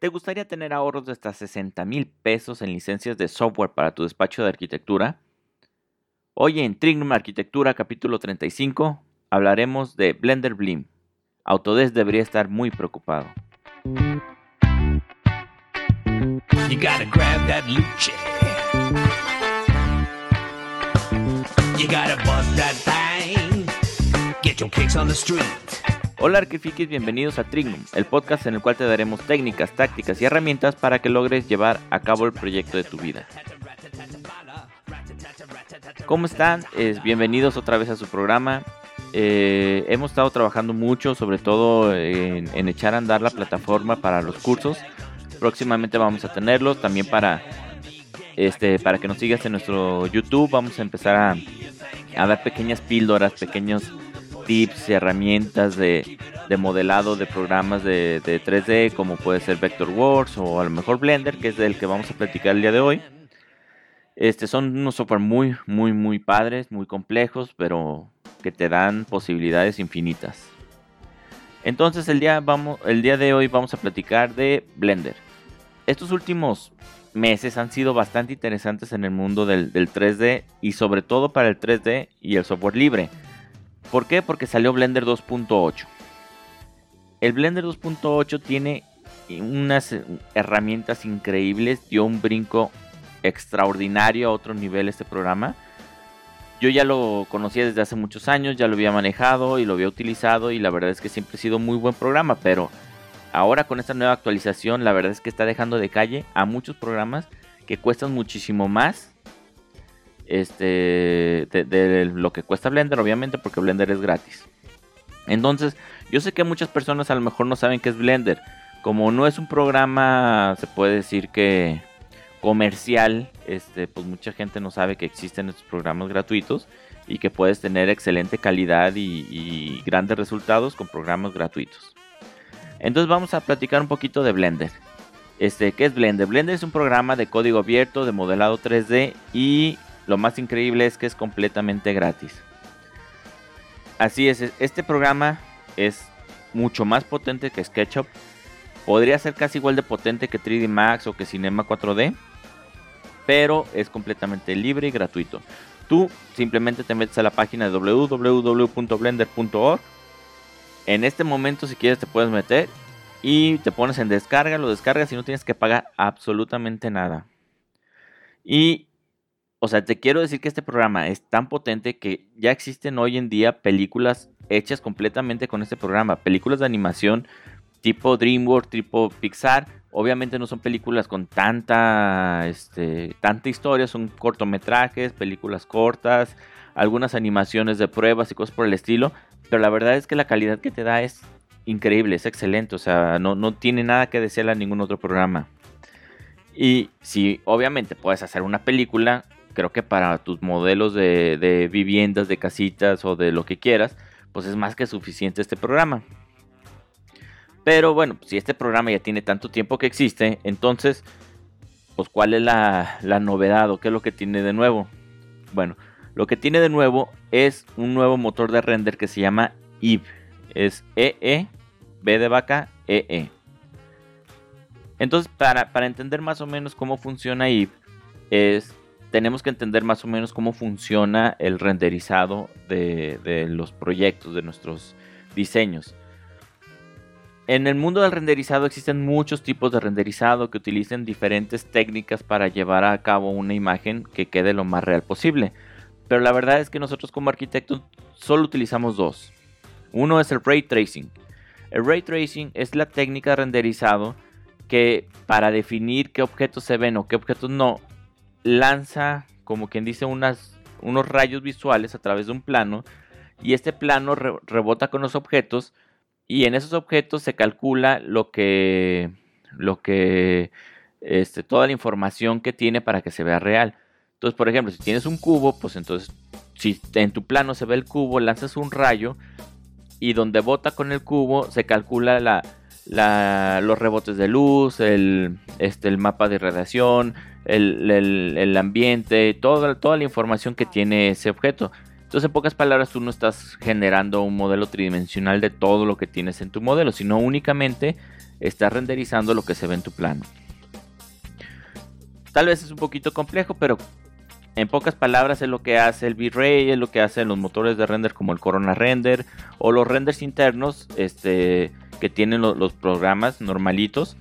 ¿Te gustaría tener ahorros de hasta 60 mil pesos en licencias de software para tu despacho de arquitectura? Hoy en Trignum Arquitectura capítulo 35 hablaremos de Blender Blim. Autodesk debería estar muy preocupado. You gotta grab that. You gotta bust that thing. Get your kicks on the street. Hola Arquifiquis, bienvenidos a Trignum, el podcast en el cual te daremos técnicas, tácticas y herramientas para que logres llevar a cabo el proyecto de tu vida. ¿Cómo están? bienvenidos otra vez a su programa. Eh, hemos estado trabajando mucho, sobre todo en, echar a andar la plataforma para los cursos. Próximamente vamos a tenerlos también para, este, para que nos sigas en nuestro YouTube. Vamos a empezar a, a dar pequeñas píldoras, pequeños tips y herramientas de, modelado de programas de, 3D como puede ser Vectorworks o a lo mejor Blender, que es del que vamos a platicar el día de hoy. Este, son unos software muy, muy, muy padres, muy complejos, pero que te dan posibilidades infinitas. Entonces el día, vamos, el día de hoy vamos a platicar de Blender. Estos últimos meses han sido bastante interesantes en el mundo del 3D y sobre todo para el 3D y el software libre. ¿Por qué? Porque salió Blender 2.8. El Blender 2.8 tiene unas herramientas increíbles, dio un brinco extraordinario a otro nivel este programa. Yo ya lo conocía desde hace muchos años, ya lo había manejado y lo había utilizado y la verdad es que siempre ha sido muy buen programa, pero ahora con esta nueva actualización la verdad es que está dejando de calle a muchos programas que cuestan muchísimo más este, de, lo que cuesta Blender, obviamente, porque Blender es gratis. Entonces, yo sé que muchas personas a lo mejor no saben qué es Blender. Como no es un programa, se puede decir que comercial, este, pues mucha gente no sabe que existen estos programas gratuitos y que puedes tener excelente calidad y, y grandes resultados con programas gratuitos. Entonces vamos a platicar un poquito de Blender. Este, ¿Qué es Blender? Blender es un programa de código abierto, de modelado 3D y lo más increíble es que es completamente gratis. Así es, este programa es mucho más potente que SketchUp. Podría ser casi igual de potente que 3D Max o que Cinema 4D. Pero es completamente libre y gratuito. Tú simplemente te metes a la página de www.blender.org. En este momento si quieres te puedes meter y te pones en descarga, lo descargas y no tienes que pagar absolutamente nada. Y o sea, te quiero decir que este programa es tan potente que ya existen hoy en día películas hechas completamente con este programa. Películas de animación tipo DreamWorks, tipo Pixar. Obviamente no son películas con tanta, este, tanta historia, son cortometrajes, películas cortas, algunas animaciones de pruebas y cosas por el estilo. Pero la verdad es que la calidad que te da es increíble, es excelente. O sea, no, no tiene nada que desearle a ningún otro programa. Y si obviamente puedes hacer una película, creo que para tus modelos de, viviendas, de casitas o de lo que quieras, pues es más que suficiente este programa. Pero bueno, si este programa ya tiene tanto tiempo que existe, entonces, pues cuál es la, novedad o qué es lo que tiene de nuevo. Bueno, lo que tiene de nuevo es un nuevo motor de render que se llama EVE. Es EE, B de vaca, EE. Entonces, para, para entender más o menos cómo funciona EVE, es tenemos que entender más o menos cómo funciona el renderizado de, los proyectos, de nuestros diseños. En el mundo del renderizado existen muchos tipos de renderizado que utilizan diferentes técnicas para llevar a cabo una imagen que quede lo más real posible. Pero la verdad es que nosotros como arquitectos solo utilizamos dos. Uno es el ray tracing. El ray tracing es la técnica de renderizado que para definir qué objetos se ven o qué objetos no, lanza, como quien dice, unos rayos visuales a través de un plano y este plano rebota con los objetos y en esos objetos se calcula lo que, lo que, este, toda la información que tiene para que se vea real. Entonces, por ejemplo, si tienes un cubo, pues entonces, si en tu plano se ve el cubo, lanzas un rayo y donde bota con el cubo se calcula la, los rebotes de luz, el, este, el mapa de radiación, el, ambiente, toda, toda la información que tiene ese objeto. Entonces, en pocas palabras, tú no estás generando un modelo tridimensional de todo lo que tienes en tu modelo, sino únicamente está renderizando lo que se ve en tu plano. Tal vez es un poquito complejo, pero en pocas palabras es lo que hace el V-Ray, es lo que hacen los motores de render como el Corona Render o los renders internos este, que tienen los programas normalitos.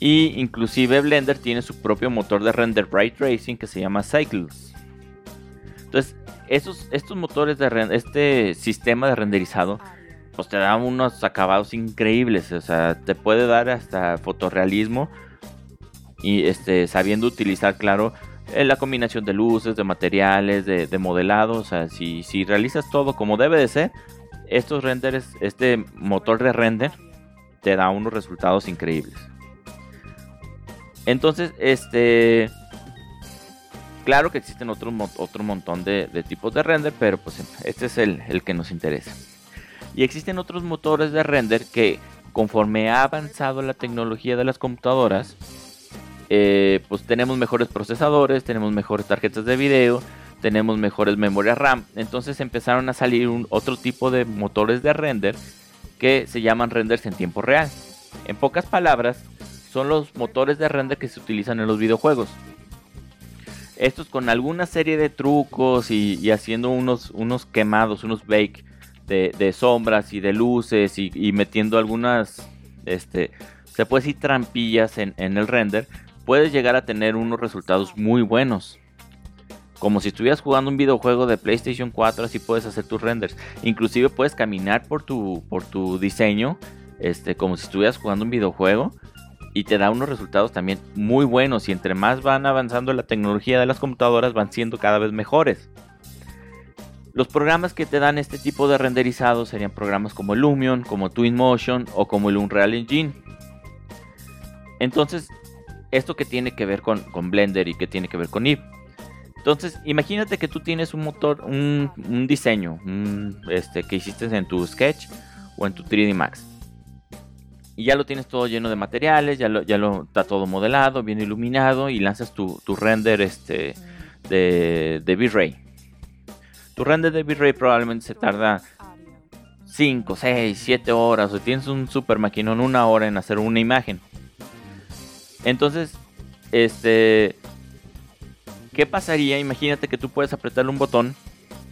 Y inclusive Blender tiene su propio motor de render Bright Racing que se llama Cycles. Entonces, estos, estos motores de este sistema de renderizado, pues te da unos acabados increíbles. O sea, te puede dar hasta fotorrealismo. Y este, sabiendo utilizar, claro, eh, la combinación de luces, de materiales, de, modelado. O sea, si, si realizas todo como debe de ser, estos renders, este motor de render, te da unos resultados increíbles. Entonces, este. Claro que existen otro, otro montón de, tipos de render, pero pues este es el, que nos interesa. Y existen otros motores de render que conforme ha avanzado la tecnología de las computadoras, eh, pues tenemos mejores procesadores, tenemos mejores tarjetas de video, tenemos mejores memorias RAM. Entonces empezaron a salir otro tipo de motores de render que se llaman renders en tiempo real. En pocas palabras, son los motores de render que se utilizan en los videojuegos. Estos con alguna serie de trucos y, haciendo unos, unos quemados, unos bake de, sombras y de luces y, metiendo algunas, este, se puede decir trampillas en, en el render, puedes llegar a tener unos resultados muy buenos como si estuvieras jugando un videojuego de PlayStation 4, así puedes hacer tus renders. Inclusive puedes caminar por tu, por tu diseño, este, como si estuvieras jugando un videojuego. Y te da unos resultados también muy buenos. Y entre más van avanzando la tecnología de las computadoras, van siendo cada vez mejores. Los programas que te dan este tipo de renderizado serían programas como Lumion, como Twinmotion o como el Unreal Engine. Entonces, esto que tiene que ver con, con Blender y que tiene que ver con Eve entonces, imagínate que tú tienes un motor, un, diseño este, que hiciste en tu Sketch o en tu 3D Max. Y ya lo tienes todo lleno de materiales, ya lo, ya está todo modelado, bien iluminado y lanzas tu, render este, de, de V-Ray. Tu render de V-Ray probablemente se tarda 5, 6, 7 horas o tienes un super maquinón una hora en hacer una imagen. Entonces, este ¿Qué pasaría? Imagínate que tú puedes apretarle un botón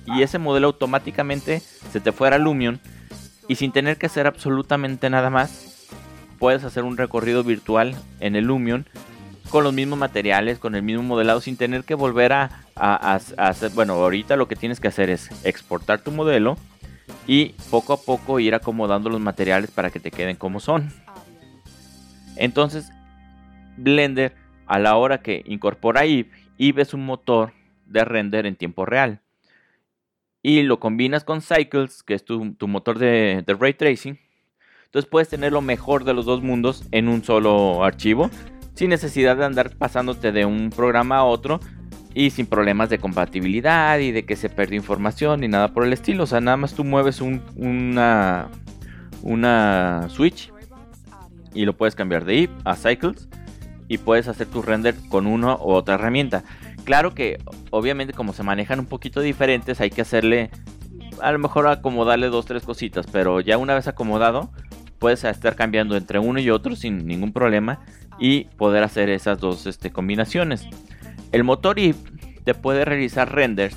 y ese modelo automáticamente se te fuera a Lumion y sin tener que hacer absolutamente nada más, puedes hacer un recorrido virtual en el Lumion con los mismos materiales, con el mismo modelado, sin tener que volver a, hacer. Bueno, ahorita lo que tienes que hacer es exportar tu modelo y poco a poco ir acomodando los materiales para que te queden como son. Entonces, Blender, a la hora que incorpora Eve y ves un motor de render en tiempo real. Y lo combinas con Cycles, que es tu, motor de, ray tracing. Entonces puedes tener lo mejor de los dos mundos en un solo archivo, sin necesidad de andar pasándote de un programa a otro y sin problemas de compatibilidad y de que se perdió información ni nada por el estilo. O sea, nada más tú mueves una, una switch y lo puedes cambiar de IP a Cycles y puedes hacer tu render con una u otra herramienta. Claro que obviamente como se manejan un poquito diferentes hay que hacerle a lo mejor acomodarle dos tres cositas, pero ya una vez acomodado puedes estar cambiando entre uno y otro sin ningún problema y poder hacer esas dos este, combinaciones. El motor IP te puede realizar renders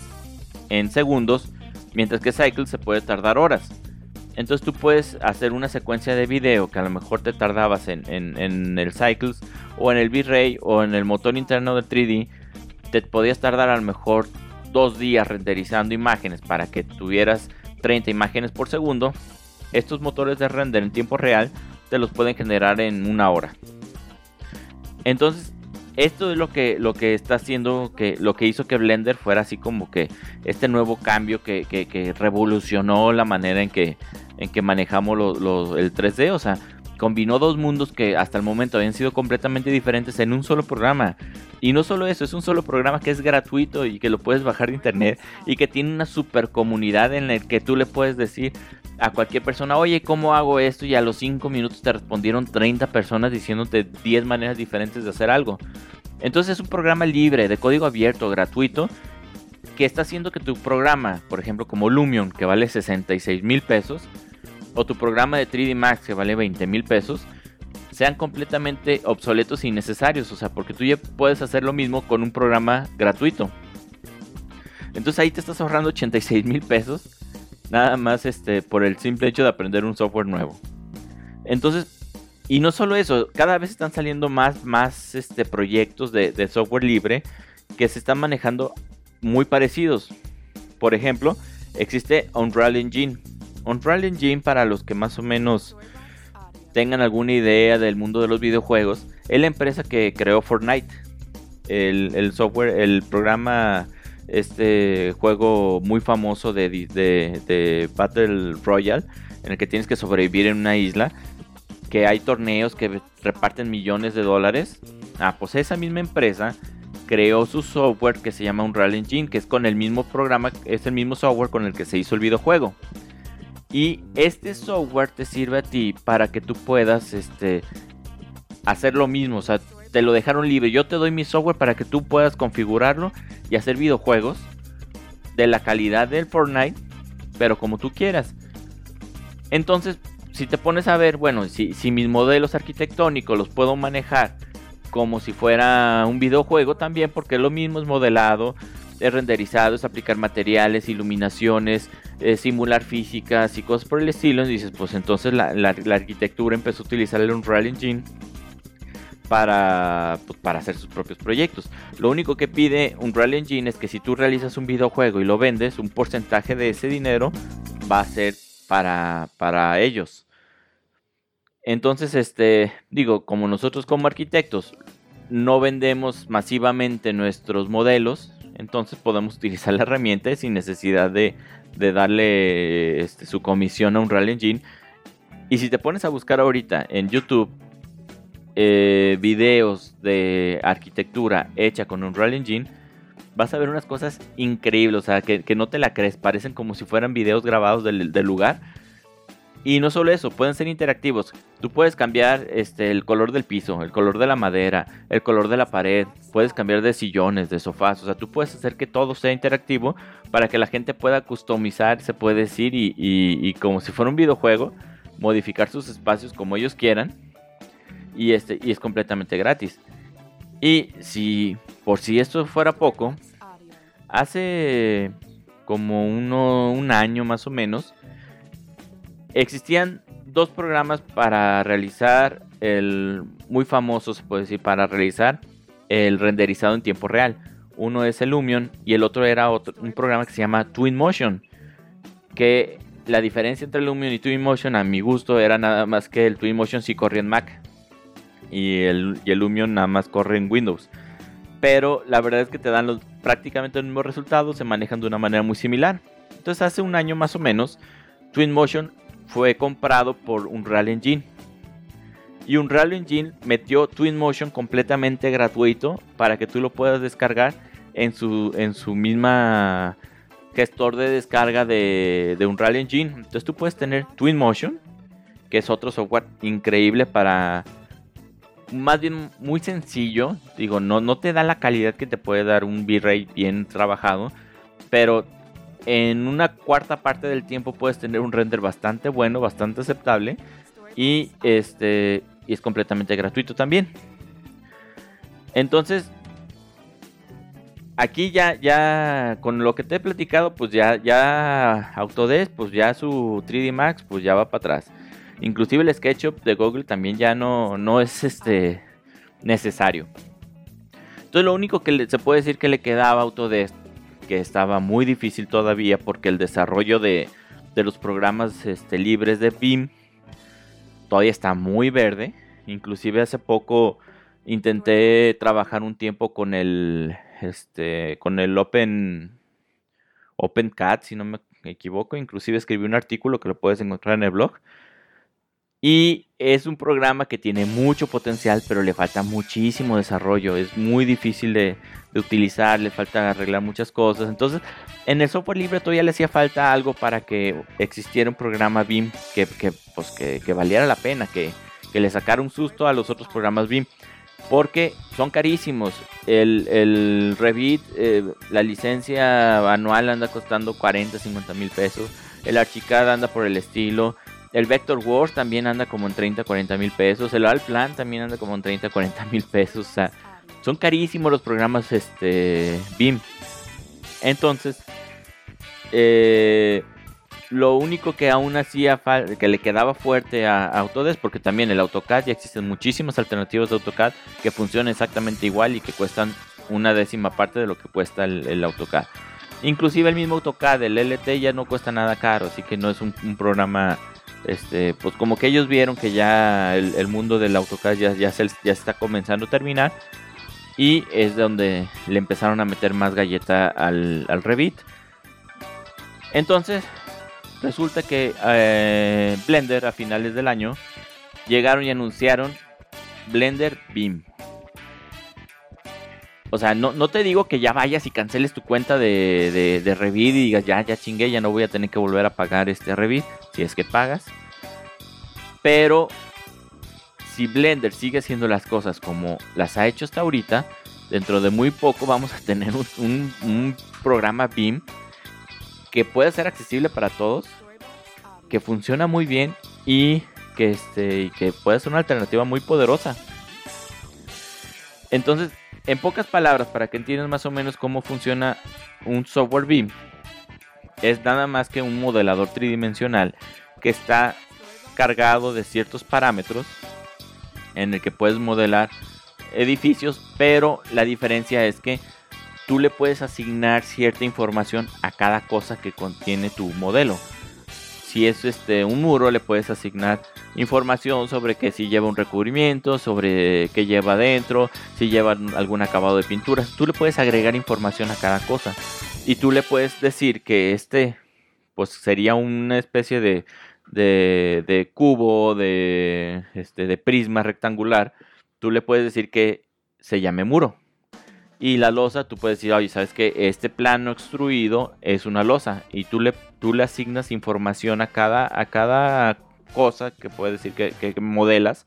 en segundos, mientras que Cycle se puede tardar horas. Entonces tú puedes hacer una secuencia de video que a lo mejor te tardabas en, el Cycles o en el V-Ray o en el motor interno de 3D. Te podías tardar a lo mejor dos días renderizando imágenes para que tuvieras 30 imágenes por segundo. Estos motores de render en tiempo real te los pueden generar en una hora. Entonces, esto es lo que, lo que está haciendo, que, lo que hizo que Blender fuera así como que este nuevo cambio que, que revolucionó la manera en que en que manejamos el 3D, o sea, combinó dos mundos que hasta el momento habían sido completamente diferentes en un solo programa. Y no solo eso, es un solo programa que es gratuito y que lo puedes bajar de internet y que tiene una super comunidad en la que tú le puedes decir a cualquier persona, oye, ¿cómo hago esto? Y a los 5 minutos te respondieron 30 personas diciéndote 10 maneras diferentes de hacer algo. Entonces es un programa libre, de código abierto, gratuito, que está haciendo que tu programa, por ejemplo como Lumion, que vale 66 mil pesos, o tu programa de 3D Max que vale 20 mil pesos, sean completamente obsoletos e innecesarios. O sea, porque tú ya puedes hacer lo mismo con un programa gratuito. Entonces ahí te estás ahorrando 86 mil pesos. Nada más este, por el simple hecho de aprender un software nuevo. Entonces, y no solo eso, cada vez están saliendo más, más este, proyectos de, de software libre que se están manejando muy parecidos. Por ejemplo, existe Unreal Engine. Unreal Engine, para los que más o menos tengan alguna idea del mundo de los videojuegos, es la empresa que creó Fortnite. El, software, el programa, este juego muy famoso de, de, Battle Royale, en el que tienes que sobrevivir en una isla, que hay torneos que reparten millones de dólares. Ah, pues esa misma empresa creó su software que se llama Unreal Engine, que es con el mismo programa, es el mismo software con el que se hizo el videojuego. Y este software te sirve a ti para que tú puedas este, hacer lo mismo. O sea, te lo dejaron libre. Yo te doy mi software para que tú puedas configurarlo y hacer videojuegos de la calidad del Fortnite, pero como tú quieras. Entonces, si te pones a ver, bueno, si, si mis modelos arquitectónicos los puedo manejar como si fuera un videojuego también, porque lo mismo, es modelado, es renderizado, es aplicar materiales, iluminaciones, eh, simular físicas y cosas por el estilo. Y dices, pues entonces la, arquitectura empezó a utilizar el Unreal Engine para, pues, para hacer sus propios proyectos. Lo único que pide Unreal Engine es que si tú realizas un videojuego y lo vendes, un porcentaje de ese dinero va a ser para, para ellos. Entonces, este, digo, como nosotros como arquitectos no vendemos masivamente nuestros modelos, entonces podemos utilizar la herramienta sin necesidad de, darle este, su comisión a un Unreal Engine. Y si te pones a buscar ahorita en YouTube eh, videos de arquitectura hecha con un Unreal Engine, vas a ver unas cosas increíbles, o sea, que, no te la crees, parecen como si fueran videos grabados del, del lugar y no solo eso, pueden ser interactivos. Tú puedes cambiar este, el color del piso, el color de la madera, el color de la pared. Puedes cambiar de sillones, de sofás. O sea, tú puedes hacer que todo sea interactivo para que la gente pueda customizar, se puede decir, y, como si fuera un videojuego, modificar sus espacios como ellos quieran. Y, este, y es completamente gratis. Y si por si esto fuera poco, hace como uno, un año más o menos, Existían dos programas para realizar el muy famoso, se puede decir, para realizar el renderizado en tiempo real. Uno es el Lumion y el otro era otro, un programa que se llama Twinmotion. Que la diferencia entre el Lumion y Twinmotion, a mi gusto, era nada más que el Twinmotion sí corría en Mac y el, y el Lumion nada más corre en Windows. Pero la verdad es que te dan los, prácticamente los mismos resultados, se manejan de una manera muy similar. Entonces, hace un año más o menos, Twinmotion fue comprado por Unreal Engine. Y Unreal Engine metió Twinmotion completamente gratuito para que tú lo puedas descargar en su, en su misma gestor de descarga de, de Unreal Engine. Entonces tú puedes tener Twinmotion, que es otro software increíble para... Más bien muy sencillo, digo, no, no te da la calidad que te puede dar un V-Ray bien trabajado, pero en una cuarta parte del tiempo puedes tener un render bastante bueno, bastante aceptable y este y es completamente gratuito también. Entonces, aquí ya ya con lo que te he platicado, pues ya ya Autodesk, pues ya su 3D Max pues ya va para atrás. Inclusive el SketchUp de Google también ya no no es este necesario. Entonces lo único que se puede decir que le quedaba a Autodesk que estaba muy difícil todavía porque el desarrollo de, los programas este, libres de BIM todavía está muy verde. Inclusive hace poco intenté trabajar un tiempo con el este con el Open OpenCAD, si no me equivoco, inclusive escribí un artículo que lo puedes encontrar en el blog y es un programa que tiene mucho potencial, pero le falta muchísimo desarrollo. Es muy difícil de, utilizar, le falta arreglar muchas cosas. Entonces, en el software libre todavía le hacía falta algo para que existiera un programa BIM que, pues, que, valiera la pena, que, le sacara un susto a los otros programas BIM. Porque son carísimos. El, el Revit, eh, la licencia anual anda costando 40, 50 mil pesos. El Archicad anda por el estilo El Vector Wars también anda como en 30, 40 mil pesos. El Alplan también anda como en 30, 40 mil pesos. O sea, son carísimos los programas este, BIM. Entonces, eh, lo único que aún hacía que le quedaba fuerte a, Autodesk, porque también el AutoCAD ya existen muchísimas alternativas de AutoCAD que funcionan exactamente igual y que cuestan una décima parte de lo que cuesta el, AutoCAD. Inclusive el mismo AutoCAD, el LT ya no cuesta nada caro, así que no es un, programa, este, pues como que ellos vieron que ya el, mundo del AutoCAD ya, ya, se, está comenzando a terminar y es donde le empezaron a meter más galleta al, Revit. Entonces, resulta que eh, Blender a finales del año llegaron y anunciaron Blender Beam. O sea, no, no, te digo que ya vayas y canceles tu cuenta de, de, Revit y digas, ya, ya chingué, ya no voy a tener que volver a pagar este Revit, si es que pagas. Pero si Blender sigue haciendo las cosas como las ha hecho hasta ahorita, dentro de muy poco vamos a tener un, programa BIM que puede ser accesible para todos, que funciona muy bien y que, este, que puede ser una alternativa muy poderosa. Entonces, en pocas palabras, para que entiendas más o menos cómo funciona un software BIM, es nada más que un modelador tridimensional que está cargado de ciertos parámetros en el que puedes modelar edificios, pero la diferencia es que tú le puedes asignar cierta información a cada cosa que contiene tu modelo. Si es este un muro, le puedes asignar información sobre que si lleva un recubrimiento, sobre qué lleva adentro, si lleva algún acabado de pinturas. Tú le puedes agregar información a cada cosa. Y tú le puedes decir que este pues sería una especie de de, de cubo, de, este, de prisma rectangular, tú le puedes decir que se llame muro. Y la losa, tú puedes decir, oye, sabes que este plano extruido es una losa. Y tú le, tú le asignas información a cada, a cada cosa que puedes decir que, modelas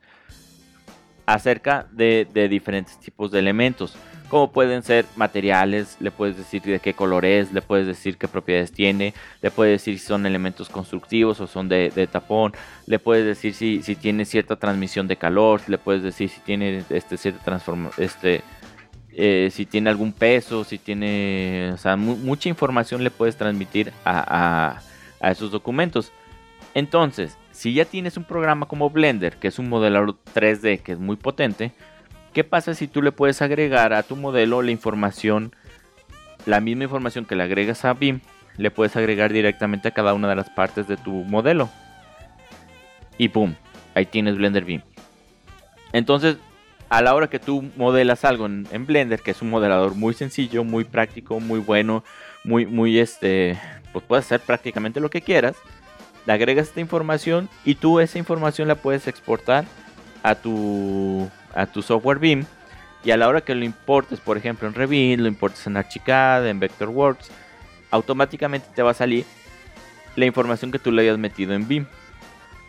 acerca de, diferentes tipos de elementos como pueden ser materiales, le puedes decir de qué color es, le puedes decir qué propiedades tiene, le puedes decir si son elementos constructivos o son de, tapón, le puedes decir si, tiene cierta transmisión de calor, le puedes decir si tiene este, cierta este, eh, si tiene algún peso, si tiene, mucha información le puedes transmitir a, a esos documentos. Entonces, si ya tienes un programa como Blender, que es un modelador 3D que es muy potente, ¿Qué pasa si tú le puedes agregar a tu modelo la información, la misma información que le agregas a BIM, le puedes agregar directamente a cada una de las partes de tu modelo? Y ¡pum! Ahí tienes Blender BIM. Entonces, a la hora que tú modelas algo en, Blender, que es un modelador muy sencillo, muy práctico, muy bueno, muy, muy este, pues puedes hacer prácticamente lo que quieras. Le agregas esta información y tú esa información la puedes exportar a tu a tu software BIM y a la hora que lo importes, por ejemplo en Revit, lo importes en Archicad, en Vectorworks, automáticamente te va a salir la información que tú le hayas metido en BIM.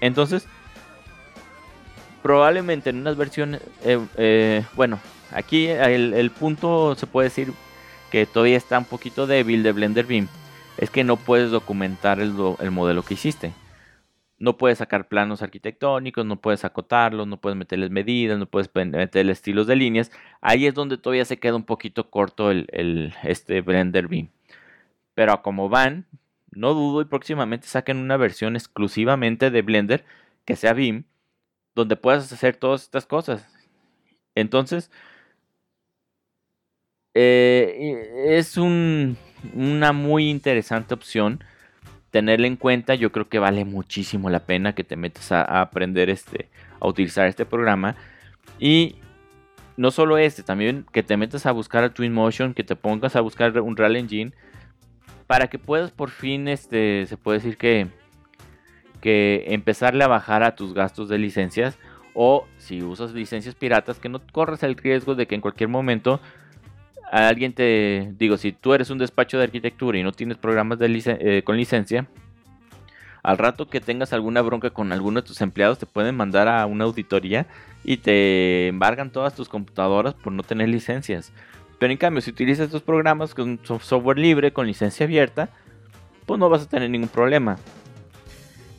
Entonces, probablemente en unas versiones, eh, eh, bueno, aquí el, punto se puede decir que todavía está un poquito débil de Blender BIM, es que no puedes documentar el modelo que hiciste no puedes sacar planos arquitectónicos, no puedes acotarlos, no puedes meterles medidas, no puedes meterle estilos de líneas. Ahí es donde todavía se queda un poquito corto el, este Blender Beam. Pero como van, no dudo y próximamente saquen una versión exclusivamente de Blender que sea Beam, donde puedas hacer todas estas cosas. Entonces, eh, es una muy interesante opción tenerla en cuenta, yo creo que vale muchísimo la pena que te metas a, aprender este, a utilizar este programa. Y no solo este, también que te metas a buscar a Twinmotion, que te pongas a buscar un Real Engine, para que puedas por fin, este, se puede decir que, que empezarle a bajar a tus gastos de licencias. O si usas licencias piratas, que no corras el riesgo de que en cualquier momento alguien te digo, si tú eres un despacho de arquitectura y no tienes programas de eh, con licencia, al rato que tengas alguna bronca con alguno de tus empleados, te pueden mandar a una auditoría y te embargan todas tus computadoras por no tener licencias. Pero en cambio, si utilizas estos programas con software libre, con licencia abierta, pues no vas a tener ningún problema.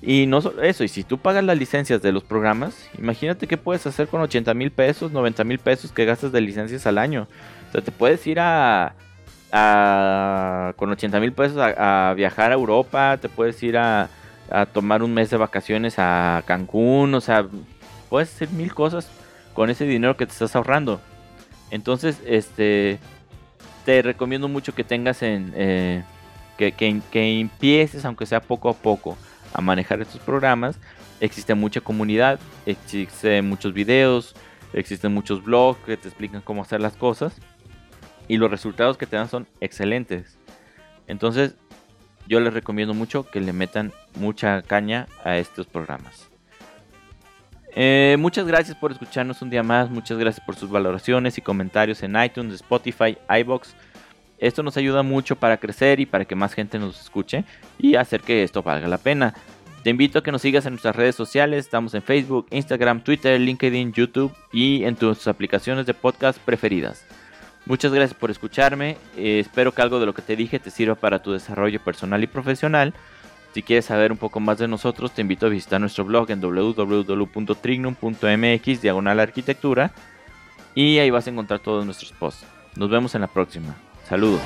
Y no solo eso, y si tú pagas las licencias de los programas, imagínate qué puedes hacer con 80 mil pesos, 90 mil pesos que gastas de licencias al año. Sea, te puedes ir a, con 80 mil pesos a, viajar a Europa, te puedes ir a, a tomar un mes de vacaciones a Cancún, o sea, puedes hacer mil cosas con ese dinero que te estás ahorrando. Entonces, este, te recomiendo mucho que tengas en, eh, que, que, que, empieces, aunque sea poco a poco, a manejar estos programas. Existe mucha comunidad, existen muchos videos, existen muchos blogs que te explican cómo hacer las cosas y los resultados que te dan son excelentes. Entonces, yo les recomiendo mucho que le metan mucha caña a estos programas. Eh, muchas gracias por escucharnos un día más. Muchas gracias por sus valoraciones y comentarios en iTunes, Spotify, iBox. Esto nos ayuda mucho para crecer y para que más gente nos escuche y hacer que esto valga la pena. Te invito a que nos sigas en nuestras redes sociales. Estamos en Facebook, Instagram, Twitter, LinkedIn, YouTube y en tus aplicaciones de podcast preferidas. Muchas gracias por escucharme. Eh, espero que algo de lo que te dije te sirva para tu desarrollo personal y profesional. Si quieres saber un poco más de nosotros, te invito a visitar nuestro blog en www.trignum.mx diagonal arquitectura y ahí vas a encontrar todos nuestros posts. Nos vemos en la próxima. Saludos.